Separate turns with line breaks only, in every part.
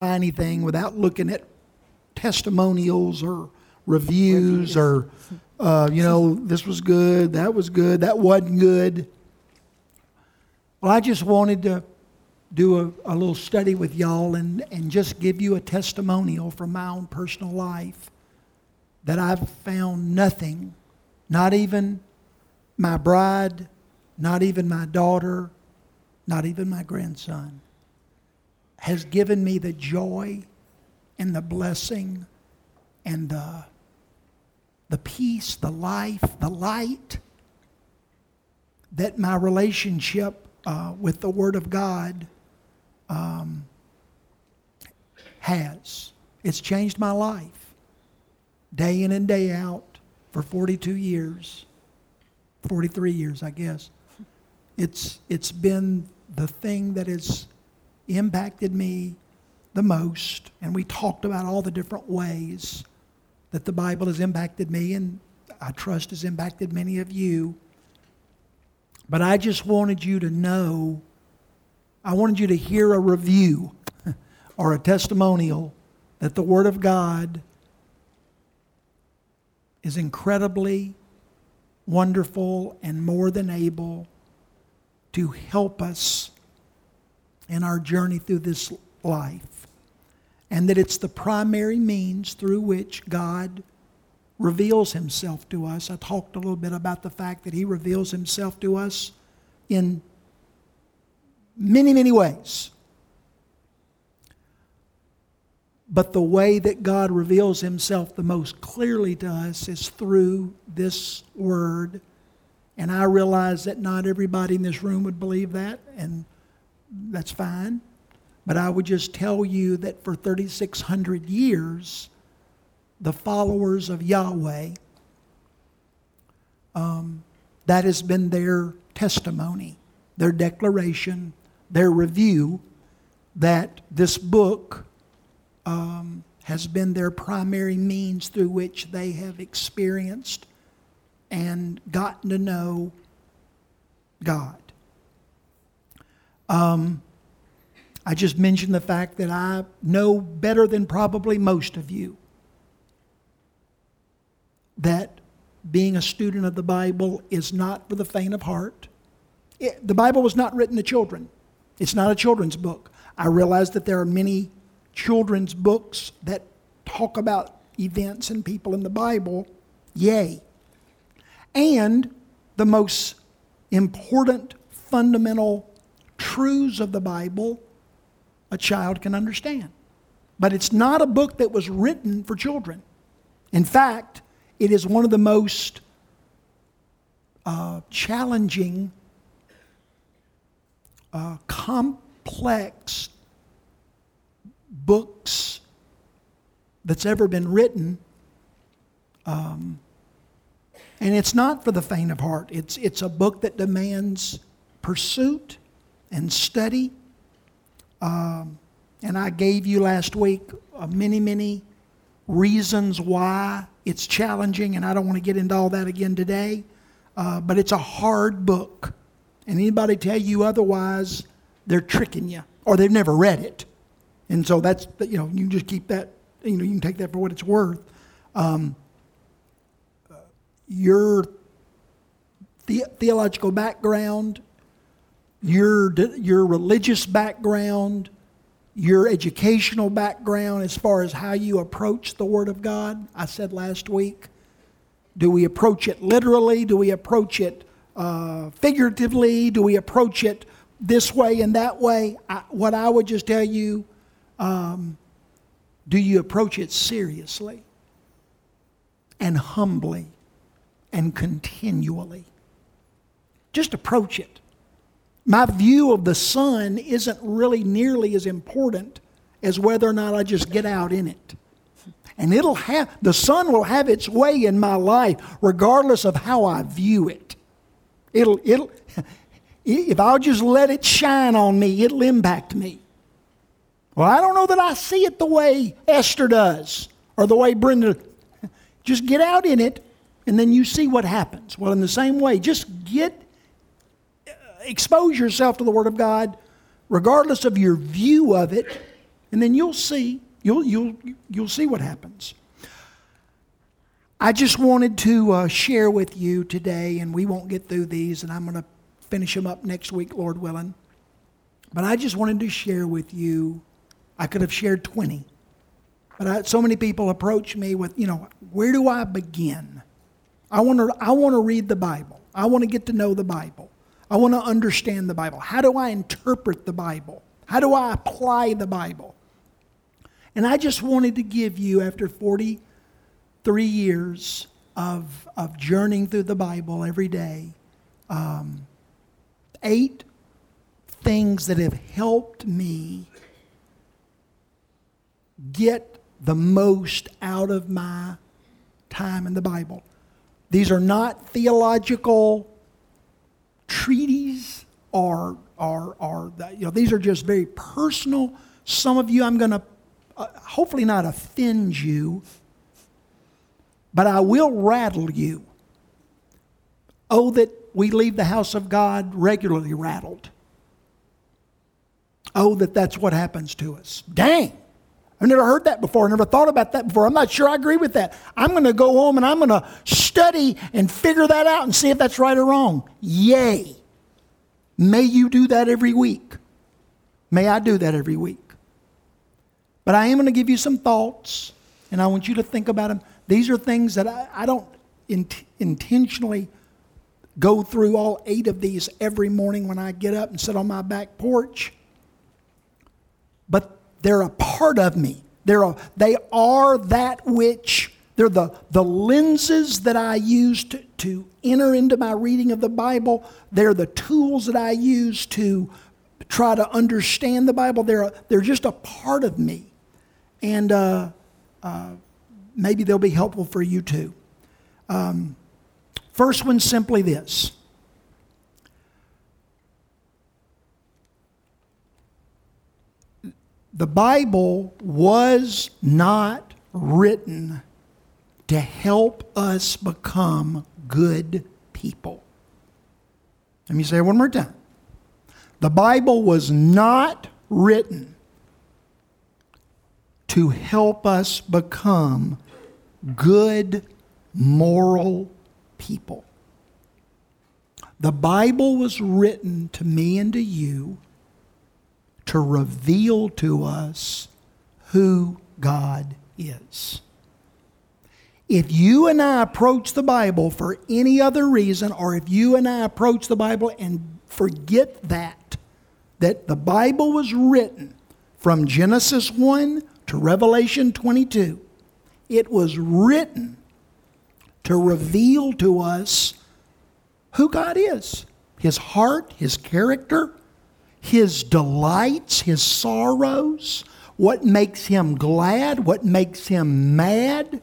anything without looking at testimonials or reviews or, uh, you know, this was good, that was good, that wasn't good. Well, I just wanted to do a, a little study with y'all and, and just give you a testimonial from my own personal life that I've found nothing, not even my bride, not even my daughter, not even my grandson, has given me the joy and the blessing and the, the peace, the life, the light that my relationship uh, with the Word of God um, has. It's changed my life day in and day out for 42 years, 43 years, I guess. It's, it's been the thing that has impacted me the most. And we talked about all the different ways that the Bible has impacted me, and I trust has impacted many of you. But I just wanted you to know, I wanted you to hear a review or a testimonial that the Word of God is incredibly wonderful and more than able to help us in our journey through this life. And that it's the primary means through which God reveals himself to us. I talked a little bit about the fact that he reveals himself to us in many, many ways. But the way that God reveals himself the most clearly to us is through this word. And I realize that not everybody in this room would believe that, and that's fine. But I would just tell you that for 3,600 years, the followers of Yahweh, um, that has been their testimony, their declaration, their review that this book um, has been their primary means through which they have experienced and gotten to know God. Um, I just mentioned the fact that I know better than probably most of you that being a student of the Bible is not for the faint of heart. It, the Bible was not written to children, it's not a children's book. I realize that there are many children's books that talk about events and people in the Bible. Yay. And the most important fundamental truths of the Bible a child can understand. But it's not a book that was written for children. In fact, it is one of the most uh, challenging, uh, complex books that's ever been written. Um, and it's not for the faint of heart. It's, it's a book that demands pursuit and study. Um, and I gave you last week uh, many, many reasons why it's challenging, and I don't want to get into all that again today. Uh, but it's a hard book. And anybody tell you otherwise, they're tricking you, or they've never read it. And so that's, you know, you just keep that, you know, you can take that for what it's worth. Um, your the- theological background, your, your religious background, your educational background as far as how you approach the Word of God. I said last week, do we approach it literally? Do we approach it uh, figuratively? Do we approach it this way and that way? I, what I would just tell you, um, do you approach it seriously and humbly and continually? Just approach it my view of the sun isn't really nearly as important as whether or not I just get out in it. And it'll have, the sun will have its way in my life regardless of how I view it. It'll, it'll, if I'll just let it shine on me, it'll impact me. Well, I don't know that I see it the way Esther does or the way Brenda. Just get out in it and then you see what happens. Well, in the same way, just get expose yourself to the Word of God, regardless of your view of it, And then you'll see. You'll, you'll, you'll see what happens. I just wanted to uh, share with you today, and we won't get through these, and I'm going to finish them up next week, Lord willing. But I just wanted to share with you. I could have shared 20. But I, so many people approach me with, you know, where do I begin? I want to I want to read the Bible. I want to get to know the Bible. I want to understand the Bible. How do I interpret the Bible? How do I apply the Bible? And I just wanted to give you, after 43 years of, of journeying through the Bible every day, um, eight things that have helped me get the most out of my time in the Bible. These are not theological treaties or, or, or you know, these are just very personal. Some of you, I'm going to uh, hopefully not offend you, but I will rattle you. Oh, that we leave the house of God regularly rattled. Oh, that that's what happens to us. Dang. I've never heard that before. I never thought about that before. I'm not sure I agree with that. I'm going to go home and I'm going to study and figure that out and see if that's right or wrong. Yay. May you do that every week. May I do that every week. But I am going to give you some thoughts and I want you to think about them. These are things that I, I don't intentionally go through all eight of these every morning when I get up and sit on my back porch. They're a part of me. They're a, they are that which, they're the, the lenses that I use to, to enter into my reading of the Bible. They're the tools that I use to try to understand the Bible. They're, a, they're just a part of me. And uh, uh, maybe they'll be helpful for you too. Um, first one's simply this The Bible was not written to help us become good people. Let me say it one more time. The Bible was not written to help us become good, moral people. The Bible was written to me and to you to reveal to us who God is. If you and I approach the Bible for any other reason, or if you and I approach the Bible and forget that, that the Bible was written from Genesis 1 to Revelation 22, it was written to reveal to us who God is, His heart, His character, his delights, his sorrows, what makes him glad, what makes him mad,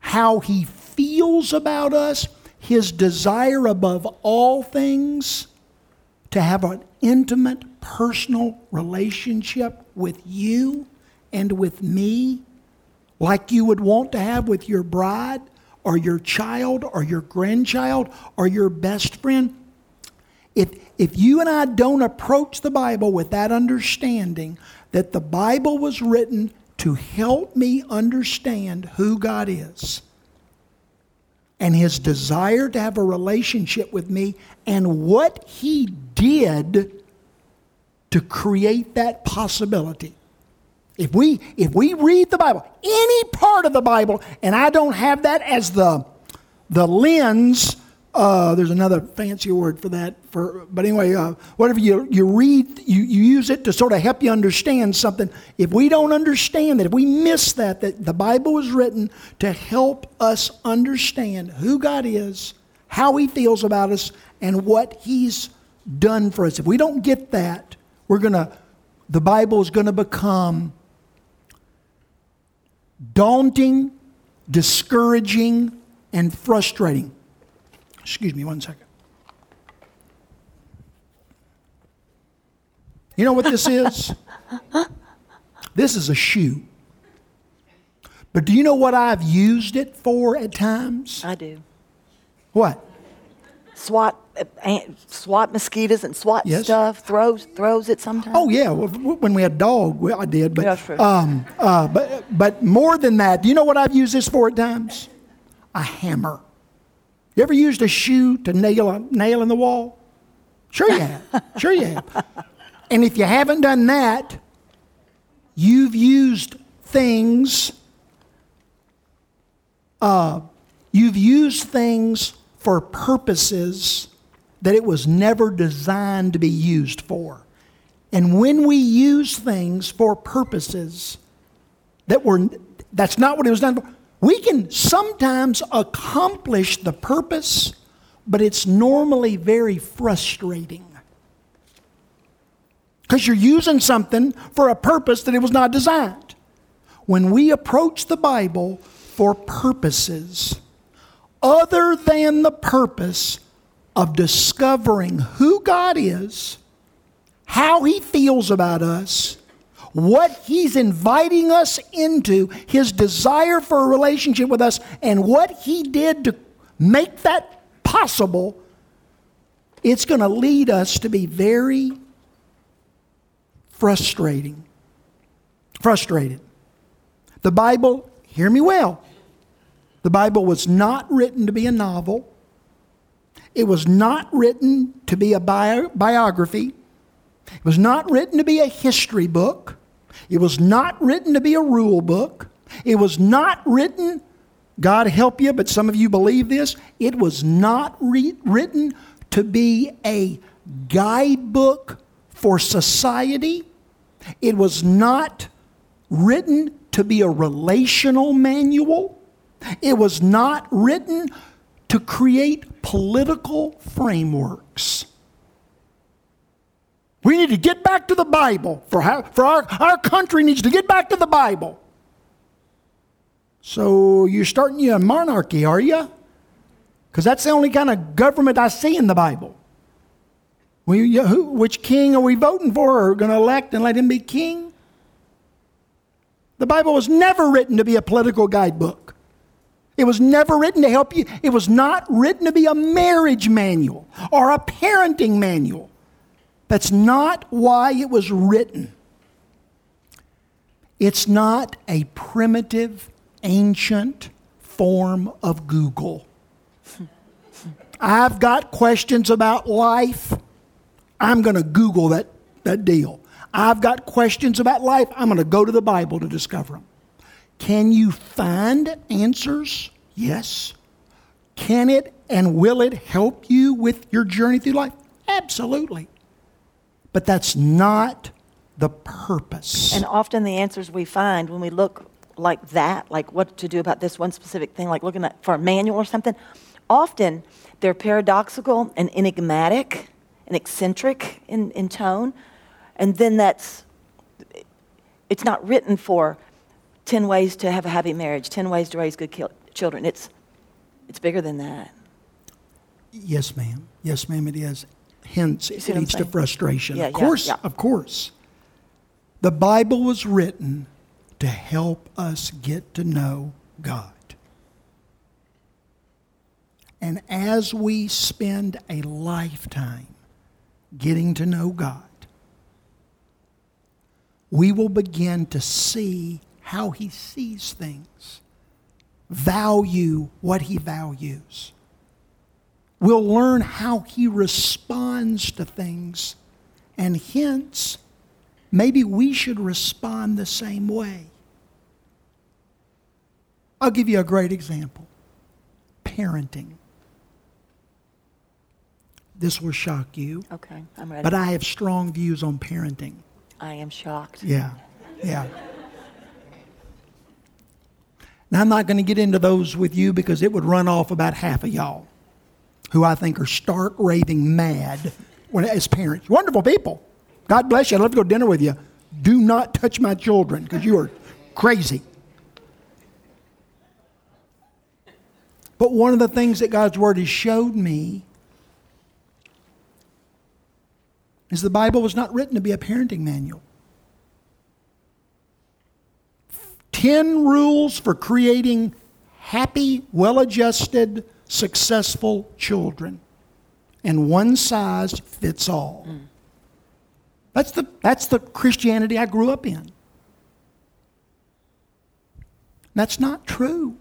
how he feels about us, his desire above all things to have an intimate, personal relationship with you and with me, like you would want to have with your bride or your child or your grandchild or your best friend. If, if you and I don't approach the Bible with that understanding that the Bible was written to help me understand who God is and his desire to have a relationship with me and what he did to create that possibility. If we if we read the Bible, any part of the Bible, and I don't have that as the the lens uh, there's another fancy word for that. For but anyway, uh, whatever you you read, you, you use it to sort of help you understand something. If we don't understand that, if we miss that, that the Bible was written to help us understand who God is, how He feels about us, and what He's done for us. If we don't get that, we're gonna the Bible is to become daunting, discouraging, and frustrating. Excuse me one second. You know what this is? this is a shoe. But do you know what I've used it for at times?
I do.
What?
swat uh, swat mosquitoes and swat
Yes.
stuff? Throws throws it sometimes.
Oh yeah, well, when we had dog, well, I did. But
true.
um, uh, but but more than that, do you know what I've used this for at times? A hammer. You ever used a shoe to nail a nail in the wall? Sure you have. sure you have. And if you haven't done that, you've used things. Uh, you've used things for purposes that it was never designed to be used for. And when we use things for purposes that were that's not what it was done for, we can sometimes accomplish the purpose, but it's normally very frustrating. Because you're using something for a purpose that it was not designed. When we approach the Bible for purposes other than the purpose of discovering who God is, how He feels about us, what He's inviting us into, His desire for a relationship with us, and what He did to make that possible, it's going to lead us to be very frustrating. Frustrated. The Bible, hear me well, the Bible was not written to be a novel. It was not written to be a bio- biography. It was not written to be a history book. It was not written to be a rule book. It was not written, God help you, but some of you believe this. It was not re- written to be a guidebook for society. It was not written to be a relational manual. It was not written to create political frameworks. We need to get back to the Bible. For, how, for our, our country needs to get back to the Bible. So you're starting you a monarchy, are you? Because that's the only kind of government I see in the Bible. You, who, which king are we voting for? We going to elect and let him be king? The Bible was never written to be a political guidebook. It was never written to help you. It was not written to be a marriage manual or a parenting manual. That's not why it was written. It's not a primitive, ancient form of Google. I've got questions about life. I'm going to Google that, that deal. I've got questions about life. I'm going to go to the Bible to discover them. Can you find answers? Yes. Can it and will it help you with your journey through life? Absolutely. But that's not the purpose.
And often the answers we find when we look like that, like what to do about this one specific thing, like looking at, for a manual or something, often they're paradoxical and enigmatic and eccentric in, in tone. And then that's, it's not written for 10 ways to have a happy marriage, 10 ways to raise good ki- children. It's, it's bigger than that.
yes, ma'am. Yes, ma'am, it is. Hence, it
see what I'm
leads to frustration.
Yeah,
of
yeah,
course,
yeah.
of course. The Bible was written to help us get to know God. And as we spend a lifetime getting to know God, we will begin to see how He sees things, value what He values. We'll learn how He responds to things, and hence, maybe we should respond the same way. I'll give you a great example parenting. This will shock you,
Okay, I'm ready.
but I have strong views on parenting.
I am shocked.
Yeah, yeah. Now, I'm not going to get into those with you because it would run off about half of y'all who I think are stark raving mad when, as parents. Wonderful people. God bless you. I'd love to go to dinner with you. Do not touch my children because you are crazy. But one of the things that God's Word has showed me is the Bible was not written to be a parenting manual. 10 rules for creating happy, well adjusted, successful children. and one size fits all. Mm. That's, the, that's the Christianity I grew up in. That's not true.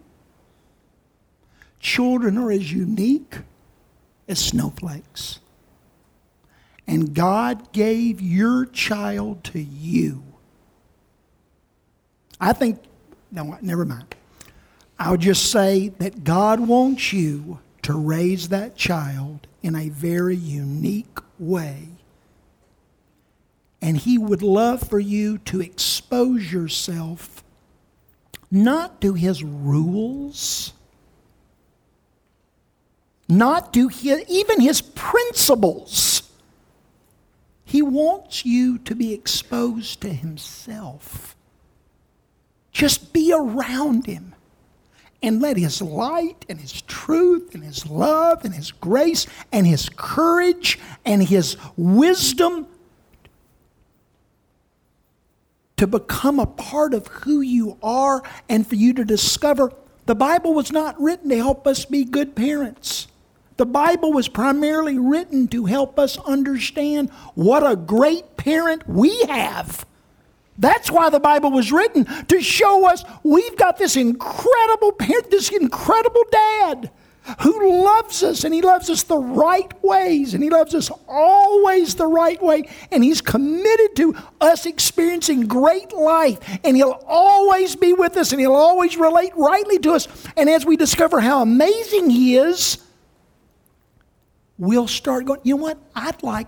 Children are as unique as snowflakes. And God gave your child to you. I think, no, never mind. I'll just say that God wants you to raise that child in a very unique way. And He would love for you to expose yourself not to His rules, not to his, even His principles. He wants you to be exposed to Himself. Just be around Him and let His light and His truth and His love and His grace and His courage and His wisdom to become a part of who you are and for you to discover the Bible was not written to help us be good parents. The Bible was primarily written to help us understand what a great parent we have. That's why the Bible was written to show us we've got this incredible parent, this incredible dad who loves us and he loves us the right ways and he loves us always the right way and he's committed to us experiencing great life and he'll always be with us and he'll always relate rightly to us and as we discover how amazing he is we'll start going you know what? I'd like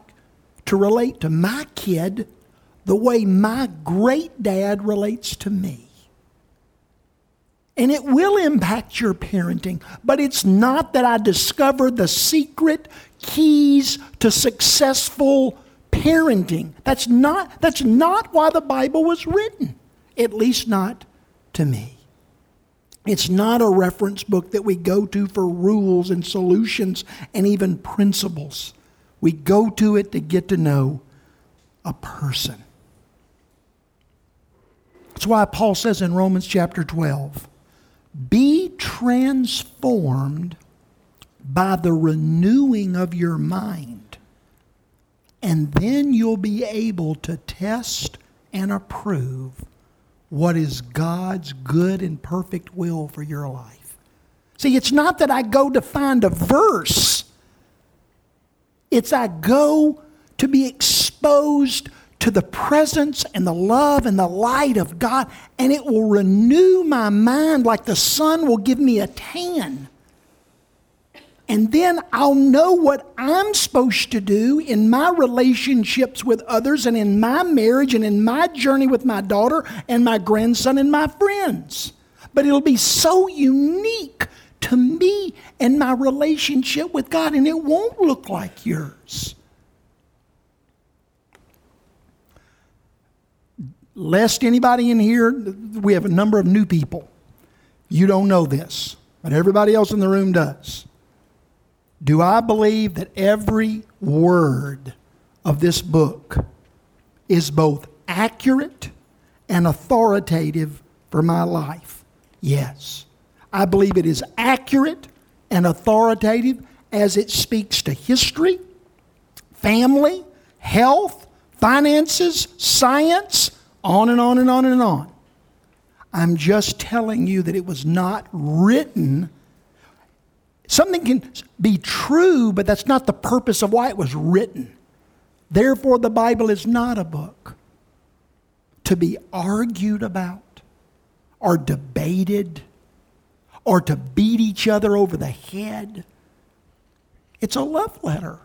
to relate to my kid the way my great dad relates to me. And it will impact your parenting, but it's not that I discovered the secret keys to successful parenting. That's not, that's not why the Bible was written, at least not to me. It's not a reference book that we go to for rules and solutions and even principles. We go to it to get to know a person. That's why Paul says in Romans chapter 12 be transformed by the renewing of your mind, and then you'll be able to test and approve what is God's good and perfect will for your life. See, it's not that I go to find a verse, it's I go to be exposed to the presence and the love and the light of God, and it will renew my mind like the sun will give me a tan. And then I'll know what I'm supposed to do in my relationships with others and in my marriage and in my journey with my daughter and my grandson and my friends. But it'll be so unique to me and my relationship with God, and it won't look like yours. Lest anybody in here, we have a number of new people. You don't know this, but everybody else in the room does. Do I believe that every word of this book is both accurate and authoritative for my life? Yes. I believe it is accurate and authoritative as it speaks to history, family, health, finances, science, on and on and on and on. I'm just telling you that it was not written. Something can be true, but that's not the purpose of why it was written. Therefore, the Bible is not a book to be argued about or debated or to beat each other over the head. It's a love letter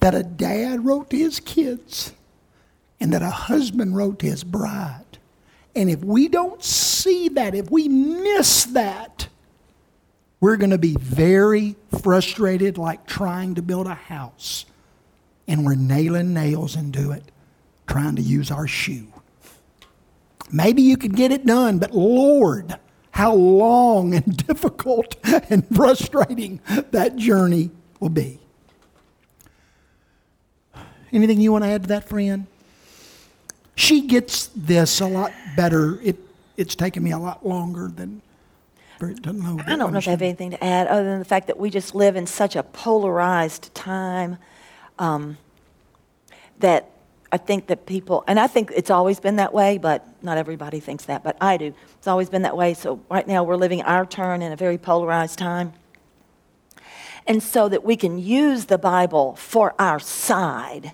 that a dad wrote to his kids and that a husband wrote to his bride. And if we don't see that, if we miss that, we're going to be very frustrated, like trying to build a house. And we're nailing nails into it, trying to use our shoe. Maybe you could get it done, but Lord, how long and difficult and frustrating that journey will be. Anything you want to add to that, friend? She gets this a lot better. It, it's taken me a lot longer than to know.
I don't know if I have anything to add other than the fact that we just live in such a polarized time um, that I think that people, and I think it's always been that way, but not everybody thinks that, but I do. It's always been that way. So right now we're living our turn in a very polarized time. And so that we can use the Bible for our side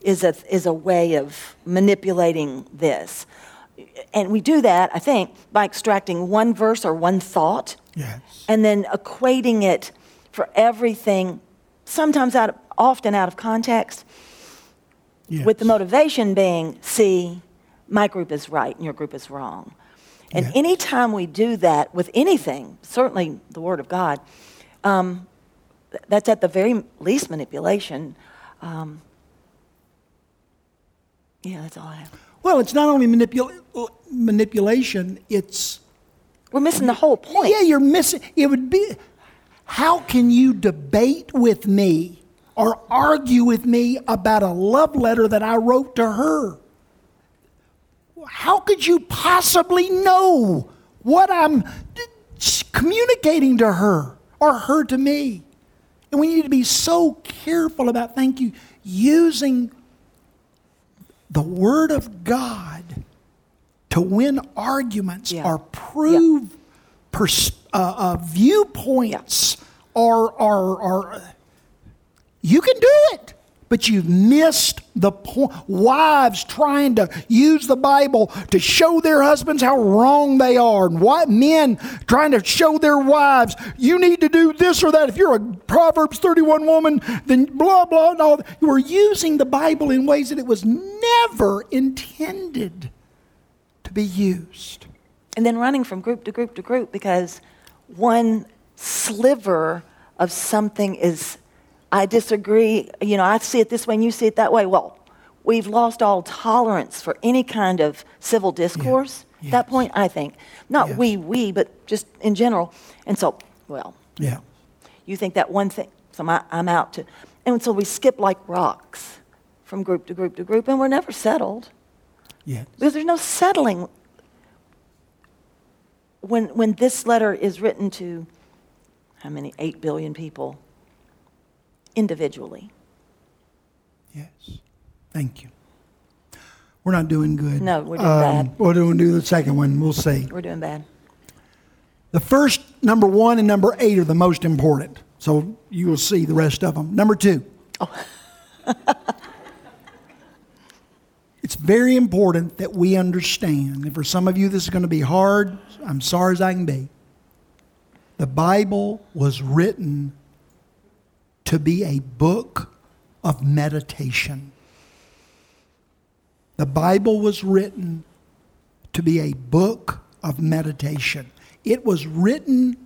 is a, is a way of manipulating this. And we do that, I think, by extracting one verse or one thought
Yes.
and then equating it for everything, sometimes out of, often out of context,
yes.
with the motivation being, see, my group is right and your group is wrong. And
Yeah.
anytime we do that with anything, certainly the Word of God, um, that's at the very least manipulation. Um, yeah, that's all I have.
Well, it's not only manipula- uh, manipulation, it's
We're missing the whole point.
Yeah, you're missing. It would be. How can you debate with me or argue with me about a love letter that I wrote to her? How could you possibly know what I'm communicating to her or her to me? And we need to be so careful about, thank you, using the Word of God to win arguments
Yeah.
or prove pers- uh, uh, viewpoints or, or, or you can do it but you've missed the point wives trying to use the bible to show their husbands how wrong they are and what men trying to show their wives you need to do this or that if you're a proverbs 31 woman then blah blah and all that. we're using the bible in ways that it was never intended to be used
and then running from group to group to group because one sliver of something is i disagree. You know i see it this way and you see it that way. Well we've lost all tolerance for any kind of civil discourse at that point i think. Not
Yes.
we we but just in general. And so well
yeah.
you think that one thing so I, i'm out to and so we skip like rocks from group to group to group and we're never settled.
Yes.
Because there's no settling when when this letter is written to how many 8 billion people individually
Yes. Thank you. We're not doing good.
No, we're doing um, bad.
We're doing do the second one. We'll see.
we're doing bad
The first number one and number eight are the most important. So you will see the rest of them. Number two. Oh. it's very important that we understand. And for some of you, this is going to be hard. I'm sorry as I can be. The Bible was written to be a book of meditation. The Bible was written to be a book of meditation. It was written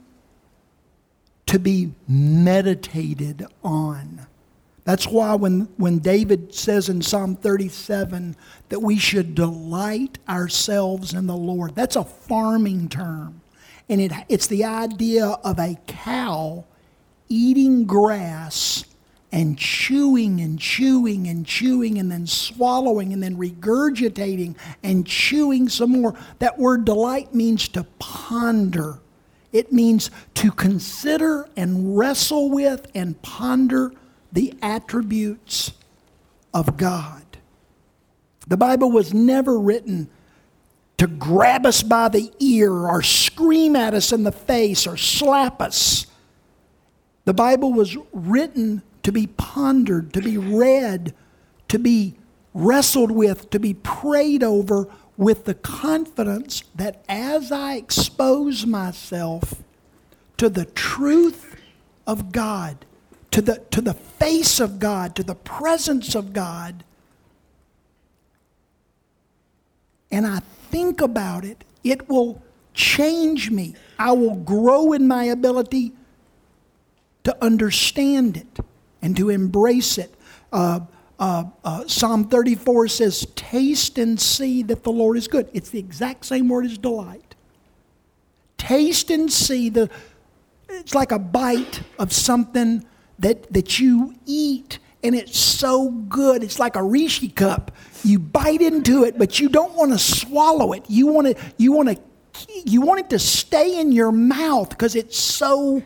to be meditated on. That's why when, when David says in Psalm 37 that we should delight ourselves in the Lord, that's a farming term. And it, it's the idea of a cow eating grass and chewing and chewing and chewing and then swallowing and then regurgitating and chewing some more. That word delight means to ponder. It means to consider and wrestle with and ponder the attributes of God. The Bible was never written to grab us by the ear or scream at us in the face or slap us. The Bible was written to be pondered, to be read, to be wrestled with, to be prayed over with the confidence that as I expose myself to the truth of God, to the, to the face of God, to the presence of God, and I think about it, it will change me. I will grow in my ability to understand it and to embrace it. Uh, uh, uh, Psalm 34 says, Taste and see that the Lord is good. It's the exact same word as delight. Taste and see the. It's like a bite of something that, that you eat, and it's so good. It's like a Reese's cup. You bite into it, but you don't want to swallow it. You want to you want to you want it to stay in your mouth because it's so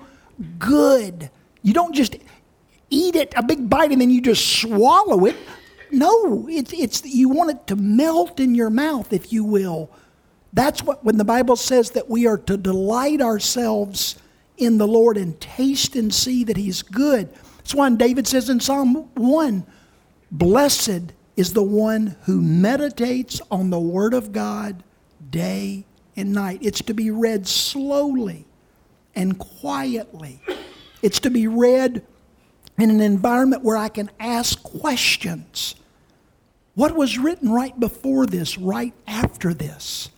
good. You don't just eat it a big bite and then you just swallow it. No, it's, it's you want it to melt in your mouth, if you will. That's what when the Bible says that we are to delight ourselves in the Lord and taste and see that He's good. That's why David says in Psalm 1 Blessed is the one who meditates on the Word of God day and night. It's to be read slowly and quietly. It's to be read in an environment where I can ask questions. What was written right before this, right after this?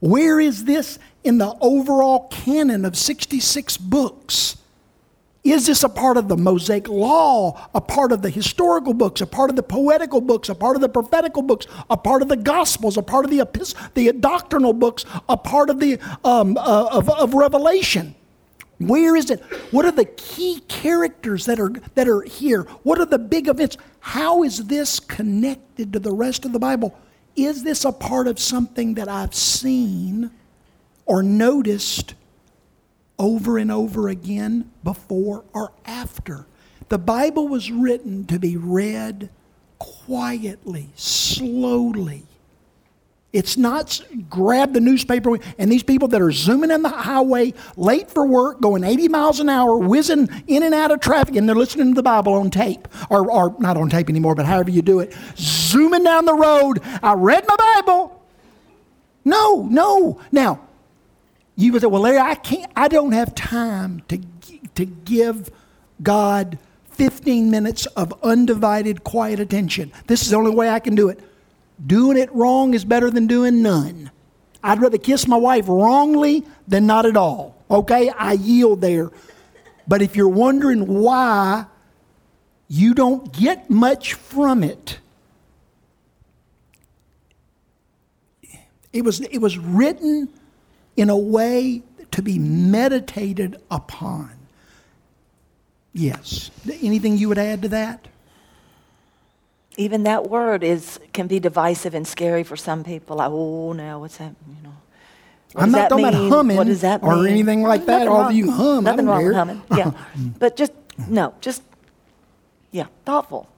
Where is this in the overall canon of 66 books? Is this a part of the Mosaic Law, a part of the historical books, a part of the poetical books, a part of the prophetical books, a part of the Gospels, a part of the, the doctrinal books, a part of the um, uh, of, of Revelation? Where is it? What are the key characters that are that are here? What are the big events? How is this connected to the rest of the Bible? Is this a part of something that I've seen or noticed over and over again before or after? The Bible was written to be read quietly, slowly, it's not grab the newspaper and these people that are zooming in the highway, late for work, going 80 miles an hour, whizzing in and out of traffic, and they're listening to the Bible on tape, or, or not on tape anymore, but however you do it, zooming down the road. I read my Bible. No, no. Now, you would say, well, Larry, I can't, I don't have time to, to give God 15 minutes of undivided, quiet attention. This is the only way I can do it. Doing it wrong is better than doing none. I'd rather kiss my wife wrongly than not at all. Okay? I yield there. But if you're wondering why you don't get much from it, it was, it was written in a way to be meditated upon. Yes. Anything you would add to that?
Even that word is can be divisive and scary for some people. Like, oh, now what's that? You know.
What I'm not talking
mean?
about humming
what does that mean?
or anything like that. All you hum,
nothing wrong
care.
with humming. Yeah, but just no, just yeah, thoughtful.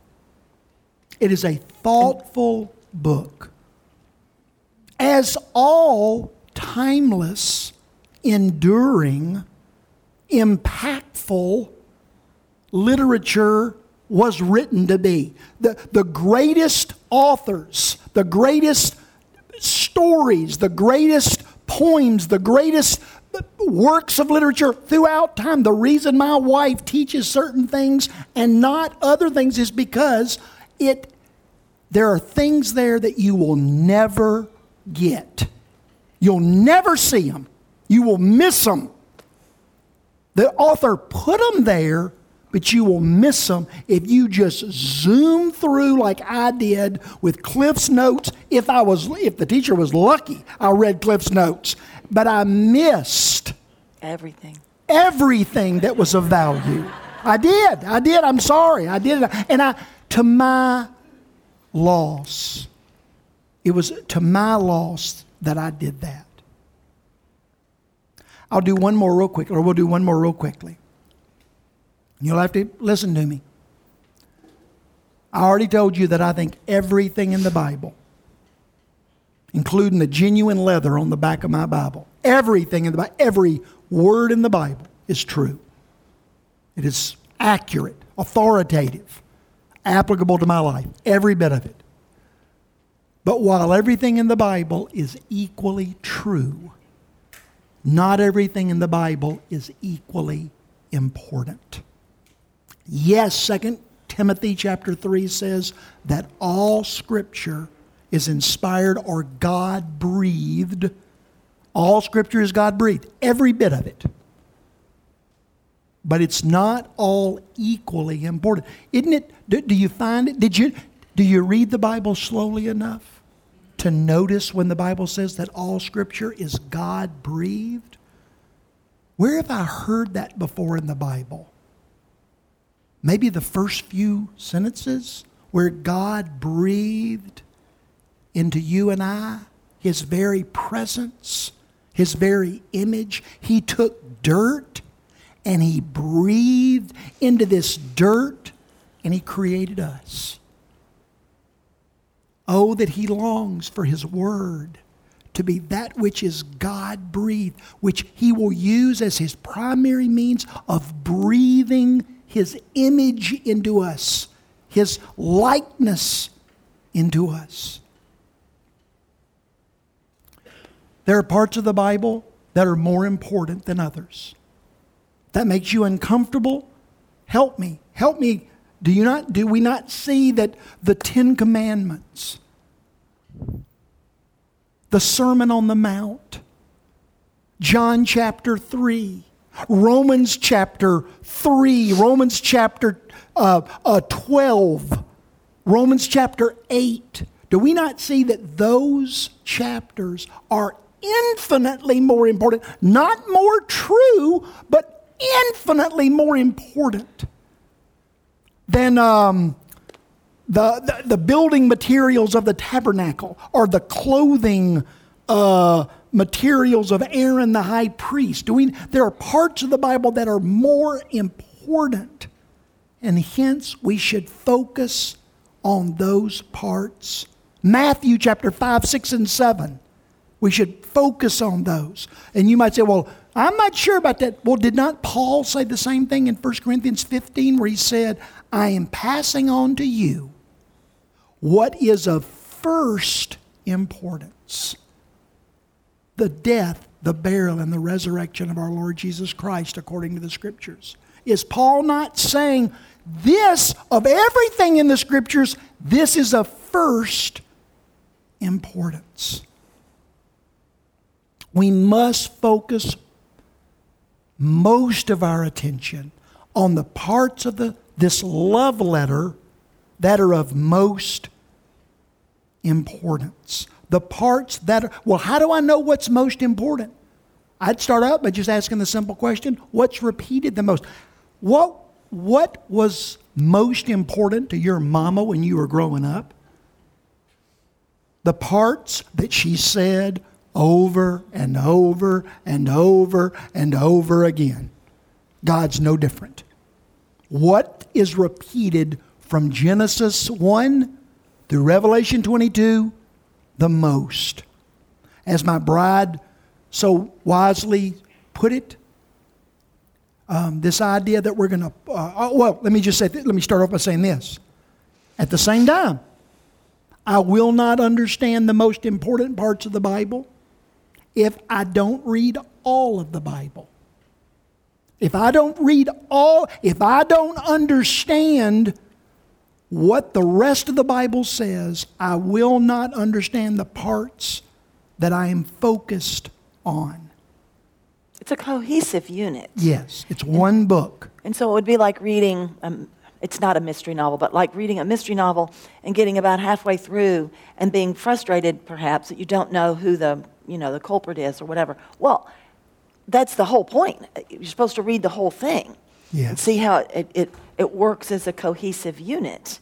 It is a thoughtful book, as all timeless, enduring, impactful literature was written to be. The, the greatest authors, the greatest stories, the greatest poems, the greatest works of literature throughout time. The reason my wife teaches certain things and not other things is because it there are things there that you will never get. You'll never see them. You will miss them. The author put them there but you will miss them if you just zoom through like I did with CliffsNotes. If I was, if the teacher was lucky, I read CliffsNotes, but I missed
everything,
everything that was of value. I did, I did. I'm sorry, I did it, and I to my loss. It was to my loss that I did that. I'll do one more real quick, or we'll do one more real quickly. You'll have to listen to me. I already told you that I think everything in the Bible, including the genuine leather on the back of my Bible, everything in the Bible, every word in the Bible is true. It is accurate, authoritative, applicable to my life, every bit of it. But while everything in the Bible is equally true, not everything in the Bible is equally important. Yes, Second Timothy chapter 3 says that all scripture is inspired or God breathed. All scripture is God breathed, every bit of it. But it's not all equally important. Isn't it? Do, do you find it? Did you do you read the Bible slowly enough to notice when the Bible says that all scripture is God breathed? Where have I heard that before in the Bible? Maybe the first few sentences where God breathed into you and I His very presence, his very image. He took dirt and he breathed into this dirt and he created us. Oh, that he longs for his word to be that which is God breathed, which he will use as his primary means of breathing his image into us, his likeness into us. There are parts of the Bible that are more important than others. That makes you uncomfortable. Help me. Help me. Do you not do we not see that the 10 commandments the Sermon on the Mount, John chapter 3, Romans chapter 3, Romans chapter uh, uh, 12, Romans chapter 8. Do we not see that those chapters are infinitely more important? Not more true, but infinitely more important than um, the, the, the, building materials of the tabernacle or the clothing uh, materials of Aaron the high priest. Do we, there are parts of the Bible that are more important, and hence we should focus on those parts. Matthew chapter 5, 6, and 7. We should focus on those. And you might say, well, I'm not sure about that. Well, did not Paul say the same thing in 1 Corinthians 15 where he said, I am passing on to you what is of first importance? The death, the burial, and the resurrection of our Lord Jesus Christ according to the Scriptures. Is Paul not saying this, of everything in the Scriptures, this is of first importance? We must focus most of our attention on the parts of the, this love letter that are of most importance the parts that are, well, how do I know what's most important? I'd start out by just asking the simple question what's repeated the most? What, what was most important to your mama when you were growing up? The parts that she said over and over and over and over again. God's no different. What is repeated from Genesis 1 through Revelation 22 the most. As my bride so wisely put it, um, this idea that we're going to, uh, oh, well, let me just say, let me start off by saying this. At the same time, I will not understand the most important parts of the Bible if I don't read all of the Bible. If I don't read all, if I don't understand what the rest of the Bible says, I will not understand the parts that I am focused on.
It's a cohesive unit.
Yes, it's one book.
And so it would be like reading, um, it's not a mystery novel, but like reading a mystery novel and getting about halfway through and being frustrated, perhaps, that you don't know who the, you know, the culprit is or whatever. Well, that's the whole point. You're supposed to read the whole thing and see how it, it it works as a cohesive unit.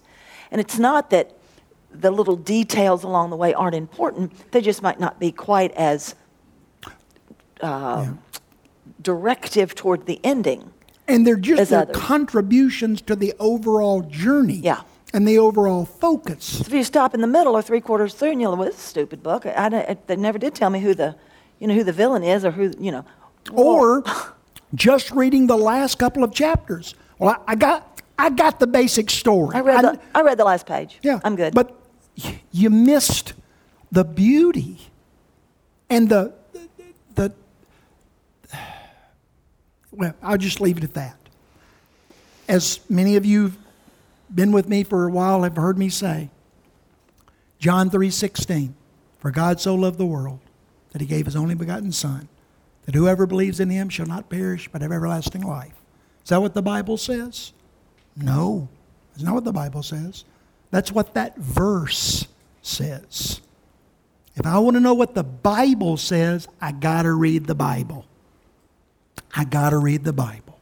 And it's not that the little details along the way aren't important, they just might not be quite as uh, yeah. directive toward the ending.
And they're just their contributions to the overall journey.
Yeah.
And the overall focus.
So if you stop in the middle or three quarters through and you're like, well, this is a stupid book. I, I, they never did tell me who the, you know, who the villain is or who, you know.
Or just reading the last couple of chapters. Well, I, I got I got the basic story.
I read, the, I read the last page.
Yeah.
I'm good.
But you missed the beauty and the, the, the well, I'll just leave it at that. As many of you have been with me for a while have heard me say, John 3:16, for God so loved the world that he gave his only begotten son, that whoever believes in him shall not perish but have everlasting life. Is that what the Bible says? No, it's not what the Bible says. That's what that verse says. If I want to know what the Bible says, I got to read the Bible. I got to read the Bible.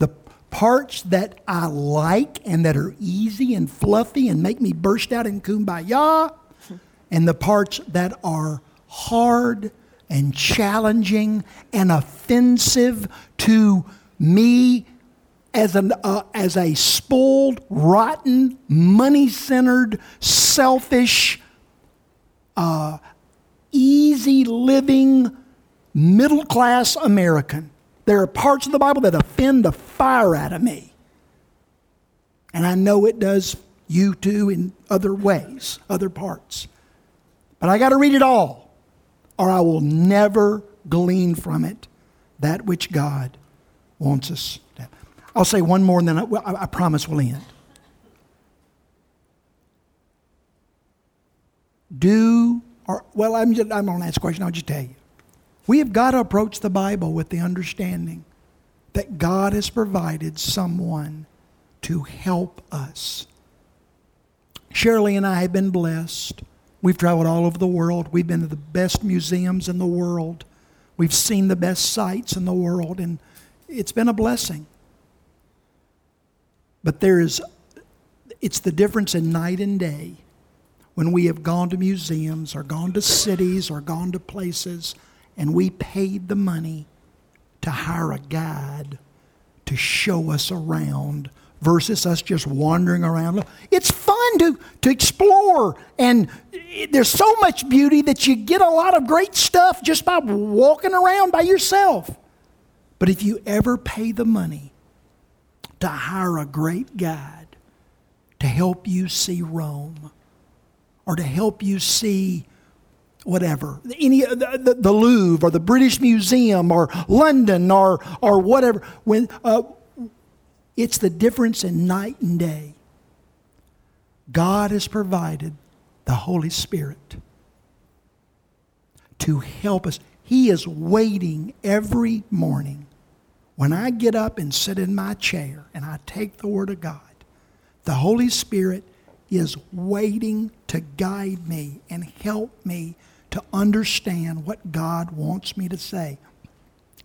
The parts that I like and that are easy and fluffy and make me burst out in kumbaya, and the parts that are hard and challenging and offensive to me as, an, uh, as a spoiled, rotten, money centered, selfish, uh, easy living, middle class American. There are parts of the Bible that offend the fire out of me. And I know it does you too in other ways, other parts. But I got to read it all, or I will never glean from it that which God wants us to have. I'll say one more and then I, I promise we'll end. Do, or, well, I'm, just, I'm going to ask a question, I'll just tell you. We have got to approach the Bible with the understanding that God has provided someone to help us. Shirley and I have been blessed. We've traveled all over the world. We've been to the best museums in the world. We've seen the best sights in the world, and it's been a blessing. But there is, it's the difference in night and day when we have gone to museums or gone to cities or gone to places and we paid the money to hire a guide to show us around versus us just wandering around. It's to, to explore, and there's so much beauty that you get a lot of great stuff just by walking around by yourself. But if you ever pay the money to hire a great guide to help you see Rome or to help you see whatever, any the, the, the, Louvre or the British Museum or London or or whatever. When uh, it's the difference in night and day. God has provided the Holy Spirit to help us. He is waiting every morning when I get up and sit in my chair and I take the Word of God. The Holy Spirit is waiting to guide me and help me to understand what God wants me to say.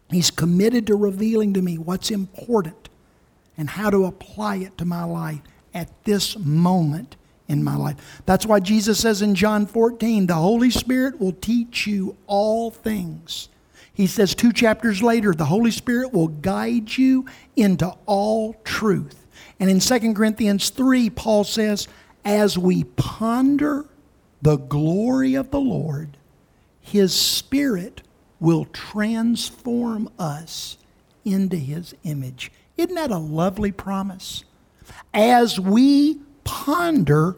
He's committed to revealing to me what's important and how to apply it to my life at this moment in my life. That's why Jesus says in John 14, the Holy Spirit will teach you all things. He says two chapters later, the Holy Spirit will guide you into all truth. And in 2 Corinthians 3, Paul says, as we ponder the glory of the Lord, his Spirit will transform us into His image. Isn't that a lovely promise? As we ponder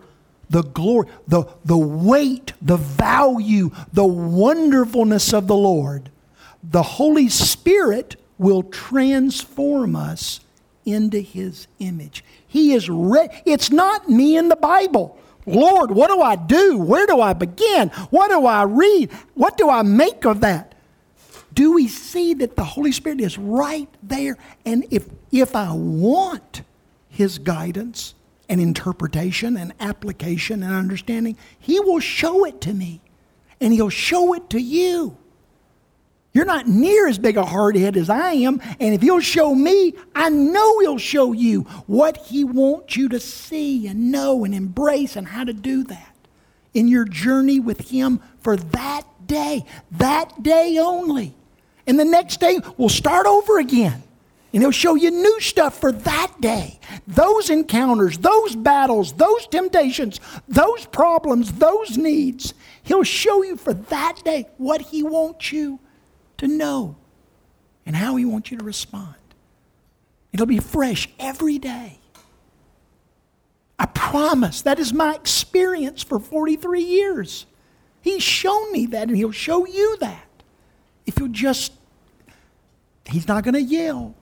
the glory, the, the weight, the value, the wonderfulness of the Lord, the Holy Spirit will transform us into His image. He is re- it's not me in the Bible. Lord, what do I do? Where do I begin? What do I read? What do I make of that? Do we see that the Holy Spirit is right there? And if, if I want His guidance and interpretation and application and understanding, He will show it to me. And He'll show it to you. You're not near as big a hardhead as I am, and if He'll show me, I know He'll show you what He wants you to see and know and embrace and how to do that in your journey with Him for that day, that day only. And the next day, we'll start over again. And he'll show you new stuff for that day. Those encounters, those battles, those temptations, those problems, those needs. He'll show you for that day what he wants you to know and how He wants you to respond. It'll be fresh every day. I promise. That is my experience for 43 years. He's shown me that, and He'll show you that. If you'll just, He's not going to yell.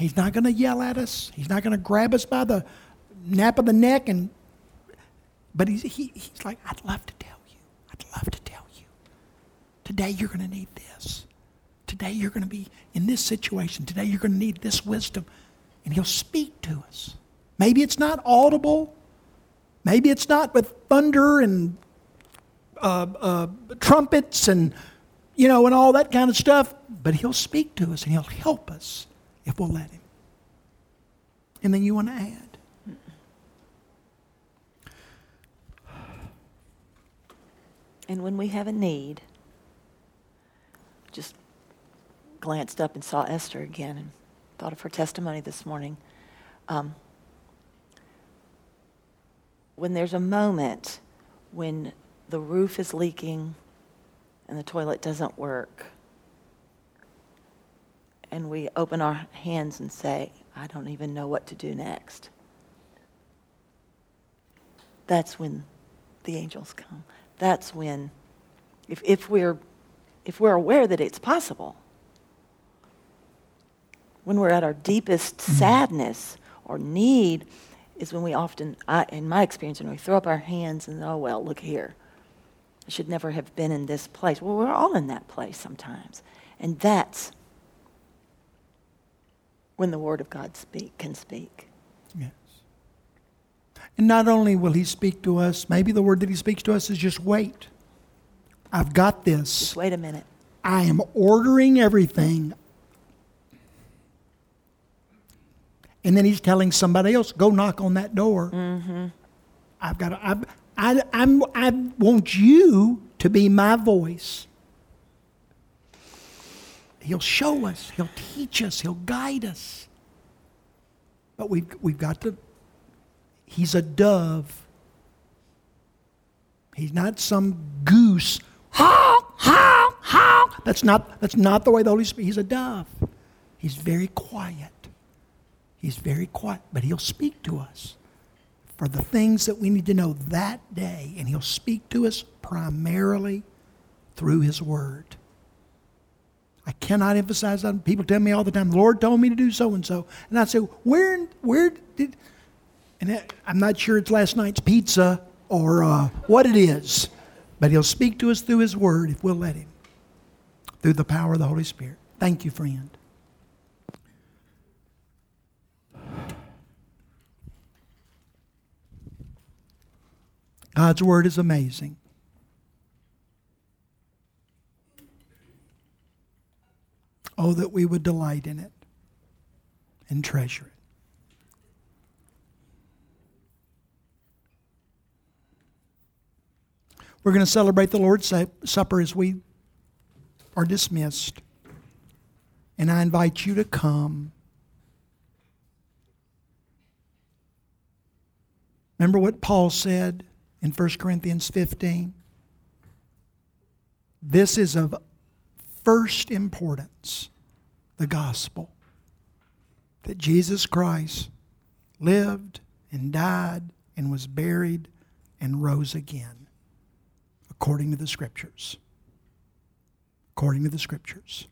He's not going to yell at us. He's not going to grab us by the nape of the neck and but he's, he, he's like, I'd love to tell you. I'd love to tell you. Today you're going to need this. Today you're going to be in this situation. Today you're going to need this wisdom. And He'll speak to us. Maybe it's not audible. Maybe it's not with thunder and uh, uh, trumpets and, you know, and all that kind of stuff. But He'll speak to us and He'll help us if we'll let Him. And then you want to add.
And when we have a need, just glanced up and saw Esther again and thought of her testimony this morning. Um, when there's a moment when the roof is leaking and the toilet doesn't work, and we open our hands and say, I don't even know what to do next. That's when the angels come. That's when, if, if, we're, if we're aware that it's possible, when we're at our deepest mm-hmm. sadness or need, is when we often, I, in my experience, when we throw up our hands and, oh, well, look here. I should never have been in this place. Well, we're all in that place sometimes. And that's when the Word of God speak, can speak.
Yes. And not only will He speak to us, maybe the word that He speaks to us is just wait. I've got this.
Just wait a minute.
I am ordering everything. And then he's telling somebody else, go knock on that door.
Mm-hmm.
I've got to, I've, I, I'm, I want you to be my voice. He'll show us, He'll teach us, He'll guide us. But we've, we've got to, He's a dove. He's not some goose. Honk, honk, honk. That's not, that's not the way the Holy Spirit, He's a dove. He's very quiet. He's very quiet, but He'll speak to us for the things that we need to know that day, and He'll speak to us primarily through His Word. I cannot emphasize that. People tell me all the time, the Lord told me to do so and so. And I say, where, where did, and I'm not sure it's last night's pizza or uh, what it is, but He'll speak to us through His Word if we'll let Him, through the power of the Holy Spirit. Thank you, friend. God's Word is amazing. Oh, that we would delight in it and treasure it. We're going to celebrate the Lord's Supper as we are dismissed. And I invite you to come. Remember what Paul said in 1 Corinthians 15? This is of first importance the gospel that Jesus Christ lived and died and was buried and rose again according to the scriptures. According to the scriptures.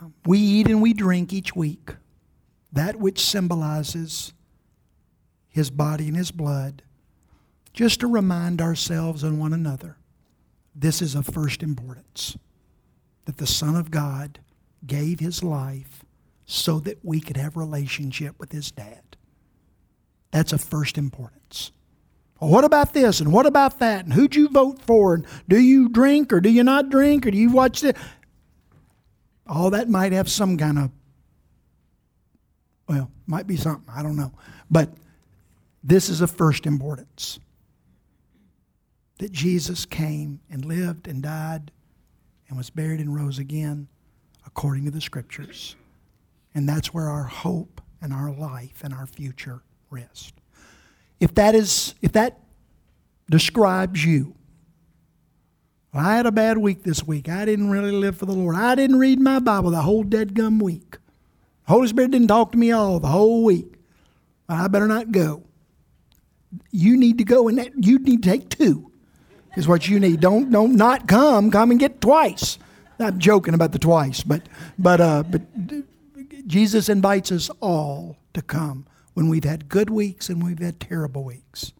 Um, we eat and we drink each week that which symbolizes his body and his blood, just to remind ourselves and one another this is of first importance that the Son of God gave his life so that we could have relationship with his dad. That's of first importance. Well, what about this and what about that and who'd you vote for and do you drink or do you not drink or do you watch this? All that might have some kind of well, might be something, I don't know. But this is of first importance that Jesus came and lived and died and was buried and rose again according to the scriptures. And that's where our hope and our life and our future rest. If that is if that describes you, well, I had a bad week this week. I didn't really live for the Lord. I didn't read my Bible the whole dead gum week. The Holy Spirit didn't talk to me all the whole week. I better not go. You need to go and you need to take two is what you need. Don't don't not come. Come and get twice. I'm joking about the twice, but but uh, but Jesus invites us all to come when we've had good weeks and we've had terrible weeks.